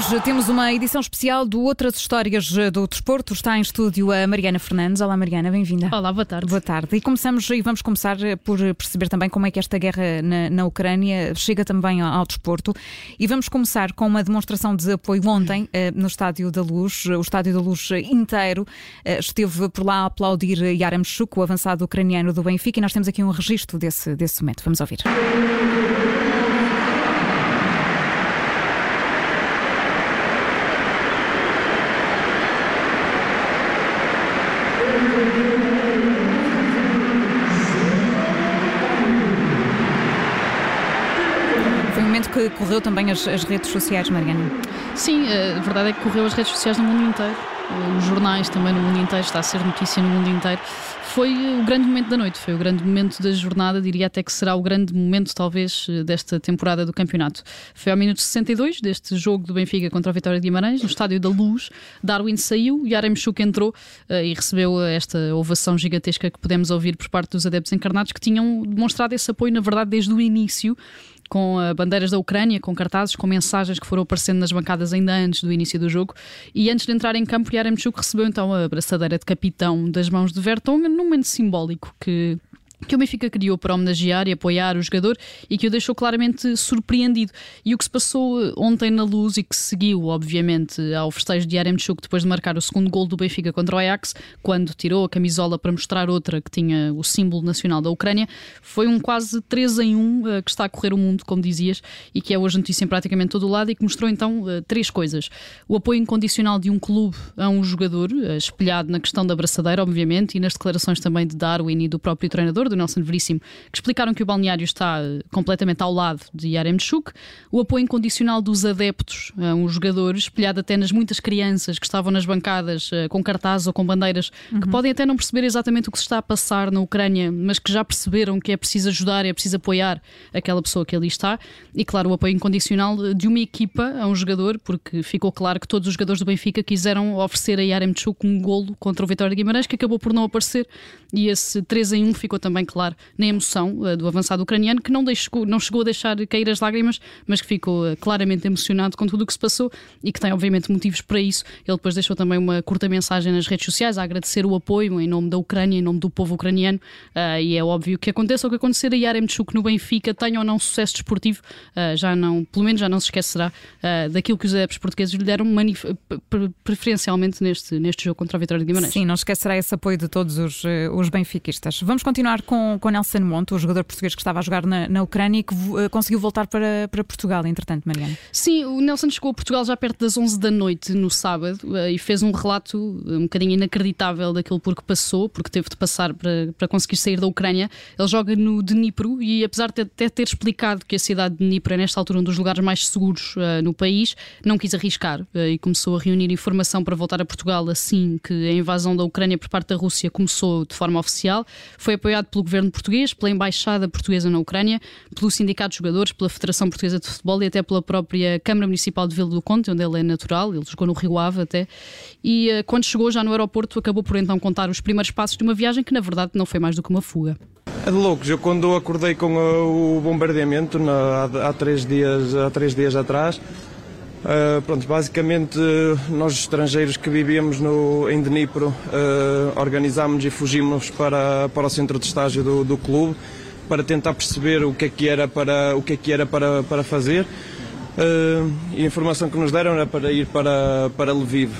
Hoje temos uma edição especial do Outras Histórias do Desporto. Está em estúdio a Mariana Fernandes. Olá, Mariana, bem-vinda. Olá, boa tarde. Boa tarde. E começamos e vamos começar por perceber também como é que esta guerra na, na Ucrânia chega também ao, ao, desporto. E vamos começar com uma demonstração de apoio ontem eh, no Estádio da Luz. O Estádio da Luz inteiro eh, esteve por lá a aplaudir Yaramchuk, o avançado ucraniano do Benfica, e nós temos aqui um registro desse, desse momento. Vamos ouvir. Que correu também as, as redes sociais, Mariana. Sim, eh, a verdade é que correu as redes sociais no mundo inteiro. Eh, os jornais também no mundo inteiro, está a ser notícia no mundo inteiro. Foi o grande momento da noite, foi o grande momento da jornada, diria até que será o grande momento, talvez, desta temporada do campeonato. Foi ao minuto 62 deste jogo do Benfica contra a Vitória de Guimarães, no Estádio da Luz. Darwin saiu, Yaremchuk entrou uh, e recebeu esta ovação gigantesca que pudemos ouvir por parte dos adeptos encarnados que tinham demonstrado esse apoio, na verdade, desde o início com bandeiras da Ucrânia, com cartazes, com mensagens que foram aparecendo nas bancadas ainda antes do início do jogo. E antes de entrar em campo, Yaremchuk recebeu então a braçadeira de capitão das mãos de Vertonghen, num momento simbólico que que o Benfica criou para homenagear e apoiar o jogador e que o deixou claramente surpreendido. E o que se passou eh, ontem na luz e que seguiu, obviamente, ao festejo de Yaremchuk depois de marcar o segundo gol do Benfica contra o Ajax, quando tirou a camisola para mostrar outra que tinha o símbolo nacional da Ucrânia, foi um quase 3 em 1 uh, que está a correr o mundo, como dizias, e que é hoje notícia em praticamente todo o lado e que mostrou então uh, três coisas. O apoio incondicional de um clube a um jogador, espelhado na questão da braçadeira, obviamente, e nas declarações também de Darwin e do próprio treinador, do Nelson Veríssimo, que explicaram que o balneário está eh, completamente ao lado de Yaremchuk, o apoio incondicional dos adeptos a um jogador, espelhado até nas muitas crianças que estavam nas bancadas eh, com cartazes ou com bandeiras, uhum. que podem até não perceber exatamente o que se está a passar na Ucrânia, mas que já perceberam que é preciso ajudar, é preciso apoiar aquela pessoa que ali está, e claro, o apoio incondicional de uma equipa a um jogador, porque ficou claro que todos os jogadores do Benfica quiseram oferecer a Yaremchuk um golo contra o Vitória de Guimarães, que acabou por não aparecer, e esse 3 em 1 ficou também também claro na emoção uh, do avançado ucraniano, que não, deixou, não chegou a deixar cair as lágrimas, mas que ficou uh, claramente emocionado com tudo o que se passou e que tem, obviamente, motivos para isso. Ele depois deixou também uma curta mensagem nas redes sociais a agradecer o apoio em nome da Ucrânia, em nome do povo ucraniano. Uh, e é óbvio que aconteça o que acontecer a Yaremchuk no Benfica, tenha ou não sucesso desportivo, já não, pelo menos já não se esquecerá daquilo que os adeptos portugueses lhe deram preferencialmente neste, neste jogo contra a Vitória de Guimarães. Sim, não esquecerá esse apoio de todos os, os benfiquistas. Vamos continuar com, com Nelson Monte, o jogador português que estava a jogar na, na Ucrânia e que uh, conseguiu voltar para, para Portugal, entretanto, Mariana. Sim, o Nelson chegou a Portugal já perto das 11 da noite no sábado uh, e fez um relato um bocadinho inacreditável daquilo por que passou, porque teve de passar para, para conseguir sair da Ucrânia. Ele joga no Dnipro e, apesar de até ter explicado que a cidade de Dnipro é, nesta altura, um dos lugares mais seguros uh, no país, não quis arriscar e começou a reunir informação para voltar a Portugal assim que a invasão da Ucrânia por parte da Rússia começou de forma oficial. Foi apoiado pelo governo português, pela Embaixada Portuguesa na Ucrânia, pelo Sindicato de Jogadores, pela Federação Portuguesa de Futebol e até pela própria Câmara Municipal de Vila do Conde, onde ele é natural, ele jogou no Rio Ave até. E uh, quando chegou já no aeroporto, acabou por então contar os primeiros passos de uma viagem que na verdade não foi mais do que uma fuga. É de loucos. Eu quando acordei com uh, o bombardeamento na, há, há, três dias, há três dias atrás, Uh, pronto, basicamente nós estrangeiros que vivíamos no, em Dnipro uh, organizámos e fugimos para, para o centro de estágio do, do clube para tentar perceber o que é que era para, o que é que era para, para fazer uh, e a informação que nos deram era para ir para, para Lviv.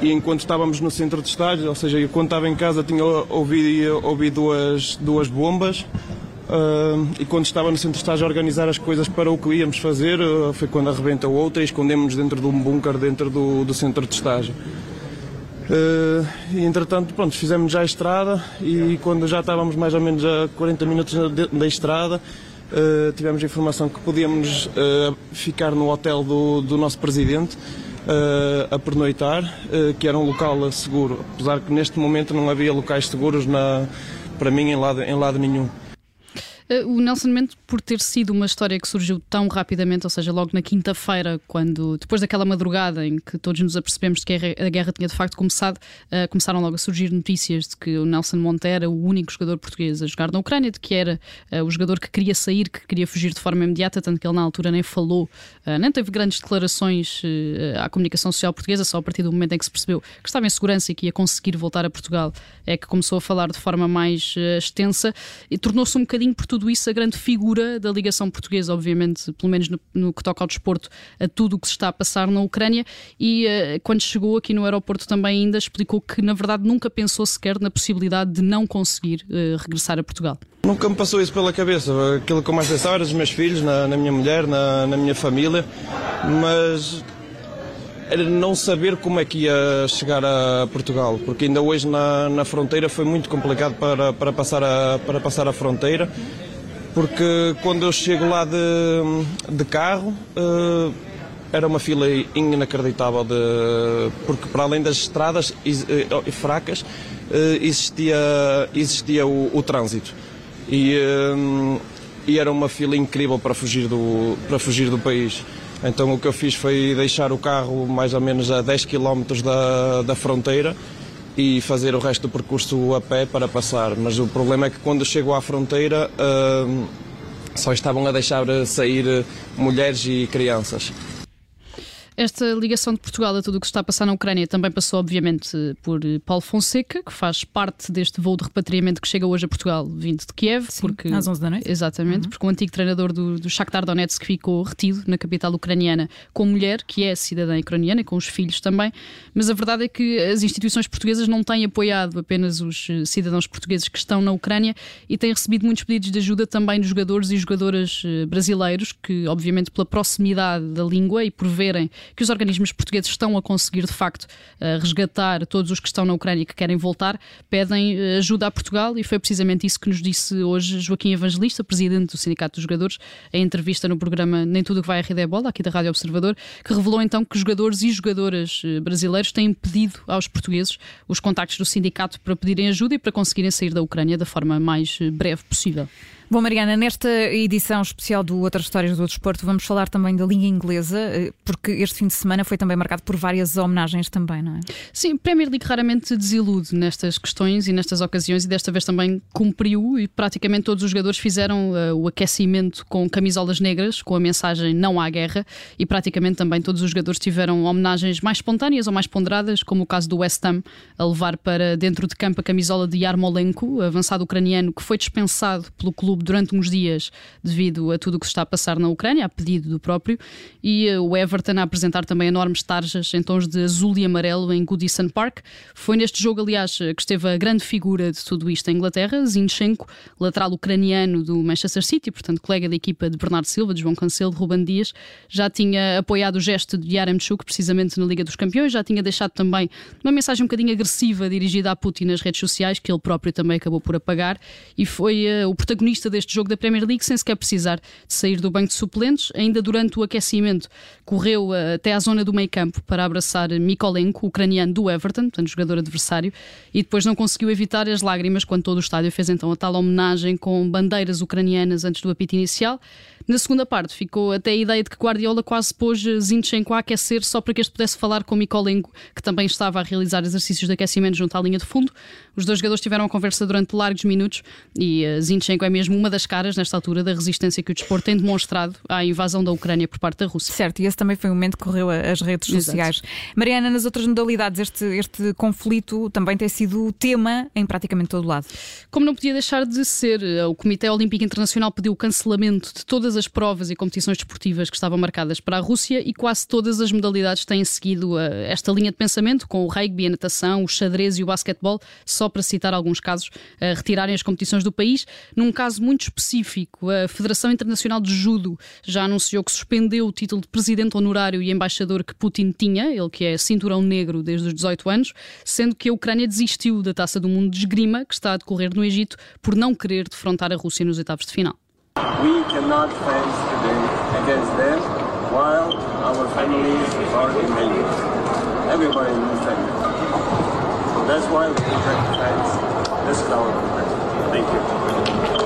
e enquanto estávamos no centro de estágio, ou seja, eu quando estava em casa tinha ouvido, ouvido duas, duas bombas Uh, e quando estava no centro de estágio a organizar as coisas para o que íamos fazer, uh, foi quando arrebentou outra e escondemos-nos dentro de um bunker dentro do, do centro de estágio. Uh, e entretanto, pronto, fizemos já a estrada e quando já estávamos mais ou menos a 40 minutos da estrada, tivemos a informação que podíamos ficar no hotel do, do nosso presidente. a pernoitar, que era um local seguro, apesar que neste momento não havia locais seguros na, para mim em lado, em lado nenhum. Eh, o Nelson Mendes, por ter sido uma história que surgiu tão rapidamente, ou seja, logo na quinta-feira, quando depois daquela madrugada em que todos nos apercebemos que a guerra tinha de facto começado, uh, começaram logo a surgir notícias de que o Nelson Monte era o único jogador português a jogar na Ucrânia, de que era uh, o jogador que queria sair, que queria fugir de forma imediata, tanto que ele na altura nem falou, uh, nem teve grandes declarações à comunicação social portuguesa, só a partir do momento em que se percebeu que estava em segurança e que ia conseguir voltar a Portugal, é que começou a falar de forma mais extensa e tornou-se um bocadinho por tudo isso a grande figura da ligação portuguesa, obviamente, pelo menos no, no que toca ao desporto, a tudo o que se está a passar na Ucrânia. E uh, quando chegou aqui no aeroporto também ainda explicou que, na verdade, nunca pensou sequer na possibilidade de não conseguir uh, regressar a Portugal. Nunca me passou isso pela cabeça. Aquilo que eu mais pensava era dos meus filhos, na, na minha mulher, na, na minha família, mas era não saber como é que ia chegar a Portugal, porque ainda hoje na, na fronteira foi muito complicado para, para, passar a, para passar a fronteira, porque quando eu chego lá de, de carro uh, era uma fila inacreditável, de, porque para além das estradas uh, fracas uh, existia, existia o, o trânsito. E, e era uma fila incrível para fugir do, para fugir do país. Então o que eu fiz foi deixar o carro mais ou menos a 10 km da, da fronteira e fazer o resto do percurso a pé para passar. Mas o problema é que quando chego à fronteira uh, só estavam a deixar sair mulheres e crianças. Esta ligação de Portugal a tudo o que está a passar na Ucrânia também passou, obviamente, por Paulo Fonseca, que faz parte deste voo de repatriamento que chega hoje a Portugal, vindo de Kiev. Sim, porque, às 11 da noite. Exatamente, uhum. porque o antigo treinador do, do Shakhtar Donetsk ficou retido na capital ucraniana com mulher, que é cidadã ucraniana, com os filhos também. Mas a verdade é que as instituições portuguesas não têm apoiado apenas os eh, cidadãos portugueses que estão na Ucrânia e têm recebido muitos pedidos de ajuda também dos jogadores e jogadoras eh, brasileiros, que, obviamente, pela proximidade da língua e por verem que os organismos portugueses estão a conseguir, de facto, eh, resgatar todos os que estão na Ucrânia e que querem voltar, pedem eh, ajuda a Portugal e foi precisamente isso que nos disse hoje Joaquim Evangelista, presidente do Sindicato dos Jogadores, em entrevista no programa Nem Tudo que vai a Rede é Bola, aqui da Rádio Observador, que revelou então que jogadores e jogadoras eh, brasileiros têm pedido aos portugueses os contactos do sindicato para pedirem ajuda e para conseguirem sair da Ucrânia da forma mais breve possível. Bom, Mariana, nesta edição especial do Outras Histórias do Desporto, vamos falar também da Liga Inglesa, eh, porque este fim de semana foi também marcado por várias homenagens também, não é? Sim, Premier League raramente desilude nestas questões e nestas ocasiões e desta vez também cumpriu e praticamente todos os jogadores fizeram uh, o aquecimento com camisolas negras, com a mensagem não há guerra e praticamente também todos os jogadores tiveram homenagens mais espontâneas ou mais ponderadas, como o caso do West Ham, a levar para dentro de campo a camisola de Yarmolenko, avançado ucraniano que foi dispensado pelo clube clube durante uns dias devido a tudo o que se está a passar na Ucrânia, a pedido do próprio, e uh, o Everton a apresentar também enormes tarjas em tons de azul e amarelo em Goodison Park. Foi neste jogo, aliás, que esteve a grande figura de tudo isto em Inglaterra, Zinchenko, lateral ucraniano do Manchester City, portanto colega da equipa de Bernardo Silva, de João Cancelo, de Ruben Dias, já tinha apoiado o gesto de Yaremchuk precisamente na Liga dos Campeões, já tinha deixado também uma mensagem um bocadinho agressiva dirigida a Putin nas redes sociais, que ele próprio também acabou por apagar, e foi uh, o protagonista deste jogo da Premier League sem sequer precisar de sair do banco de suplentes. Ainda durante o aquecimento, correu eh, até à zona do meio campo para abraçar Mikolenko, ucraniano do Everton, portanto, jogador adversário, e depois não conseguiu evitar as lágrimas quando todo o estádio fez então a tal homenagem com bandeiras ucranianas antes do apito inicial. Na segunda parte, ficou até a ideia de que Guardiola quase pôs Zinchenko a aquecer só para que este pudesse falar com Mikolenko, que também estava a realizar exercícios de aquecimento junto à linha de fundo. Os dois jogadores tiveram a conversa durante largos minutos e eh, Zinchenko é mesmo uma das caras, nesta altura, da resistência que o desporto tem demonstrado à invasão da Ucrânia por parte da Rússia. Certo, e esse também foi o momento que correu as redes sociais. Exato. Mariana, nas outras modalidades, este, este conflito também tem sido tema em praticamente todo o lado. Como não podia deixar de ser, o Comitê Olímpico Internacional pediu o cancelamento de todas as provas e competições desportivas que estavam marcadas para a Rússia e quase todas as modalidades têm seguido uh, esta linha de pensamento, com o rugby, a natação, o xadrez e o basquetebol, só para citar alguns casos, a retirarem as competições do país. Num caso muito específico, a Federação Internacional de Judo já anunciou que suspendeu o título de presidente honorário e embaixador que Putin tinha, ele que é cinturão negro desde os 18 anos, sendo que a Ucrânia desistiu da Taça do Mundo de Esgrima, que está a decorrer no Egito, por não querer defrontar a Rússia nos oitavos de final. We cannot face today against them while our families are in danger. Everybody understands. So that's why we protect the. This is our protection. Thank you.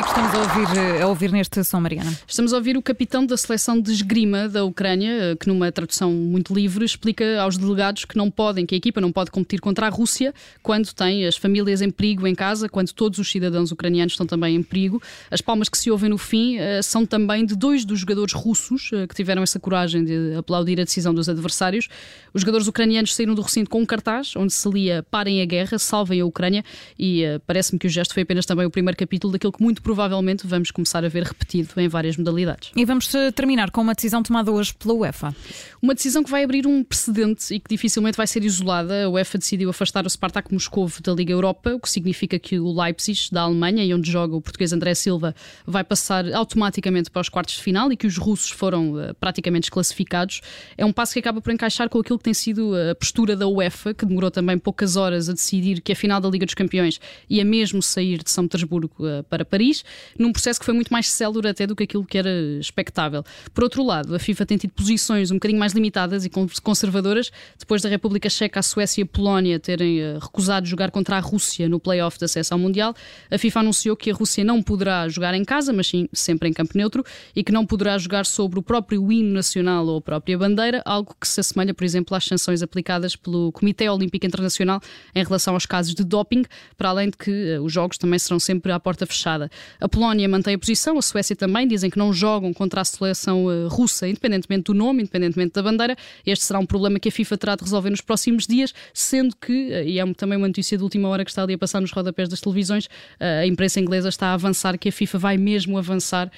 Estamos a ouvir, a ouvir neste som, Mariana? Estamos a ouvir o capitão da seleção de esgrima da Ucrânia, que numa tradução muito livre explica aos delegados que não podem, que a equipa não pode competir contra a Rússia quando tem as famílias em perigo em casa, quando todos os cidadãos ucranianos estão também em perigo. As palmas que se ouvem no fim eh, são também de dois dos jogadores russos eh, que tiveram essa coragem de aplaudir a decisão dos adversários. Os jogadores ucranianos saíram do recinto com um cartaz onde se lia Parem a guerra, salvem a Ucrânia e parece-me que o gesto foi apenas também o primeiro capítulo daquilo que muito provavelmente vamos começar a ver repetido em várias modalidades. E vamos terminar com uma decisão tomada hoje pela UEFA. Uma decisão que vai abrir um precedente e que dificilmente vai ser isolada. A UEFA decidiu afastar o Spartak Moscovo da Liga Europa, o que significa que o Leipzig, da Alemanha, e onde joga o português André Silva, vai passar automaticamente para os quartos de final e que os russos foram uh, praticamente desclassificados. É um passo que acaba por encaixar com aquilo que tem sido a postura da UEFA, que demorou também poucas horas a decidir que a final da Liga dos Campeões ia mesmo sair de São Petersburgo uh, para Paris, num processo que foi muito mais célere até do que aquilo que era expectável. Por outro lado, a FIFA tem tido posições um bocadinho mais limitadas e conservadoras, depois da República Checa, a Suécia e a Polónia terem uh, recusado jogar contra a Rússia no play-off da seleção mundial, a FIFA anunciou que a Rússia não poderá jogar em casa, mas sim sempre em campo neutro, e que não poderá jogar sobre o próprio hino nacional ou a própria bandeira, algo que se assemelha, por exemplo, às sanções aplicadas pelo Comitê Olímpico Internacional em relação aos casos de doping, para além de que uh, os jogos também serão sempre à porta fechada. A Polónia mantém a posição, a Suécia também, dizem que não jogam contra a seleção uh, russa, independentemente do nome, independentemente da bandeira. Este será um problema que a FIFA terá de resolver nos próximos dias, sendo que, uh, e é também uma notícia de última hora que está ali a passar nos rodapés das televisões, a imprensa inglesa está a avançar que a FIFA vai mesmo avançar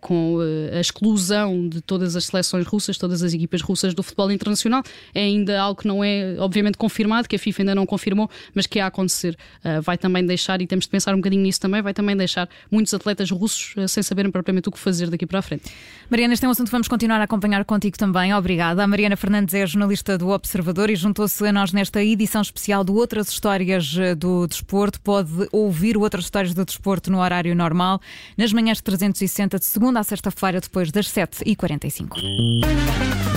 com a exclusão de todas as seleções russas, todas as equipas russas do futebol internacional. É ainda algo que não é, obviamente, confirmado, que a FIFA ainda não confirmou, mas que é a acontecer. vai também deixar, e temos de pensar um bocadinho nisso também, vai também deixar muitos atletas russos sem saberem propriamente o que fazer daqui para a frente. Mariana, este é um assunto que vamos continuar a acompanhar contigo também. Obrigada. A Mariana Fernandes é jornalista do Observador e juntou-se a nós nesta edição especial do Outras Histórias eh, do Desporto. Pode ouvir Outras Histórias do Desporto no horário normal, nas manhãs 360, de segunda a sexta-feira, depois das 7h45.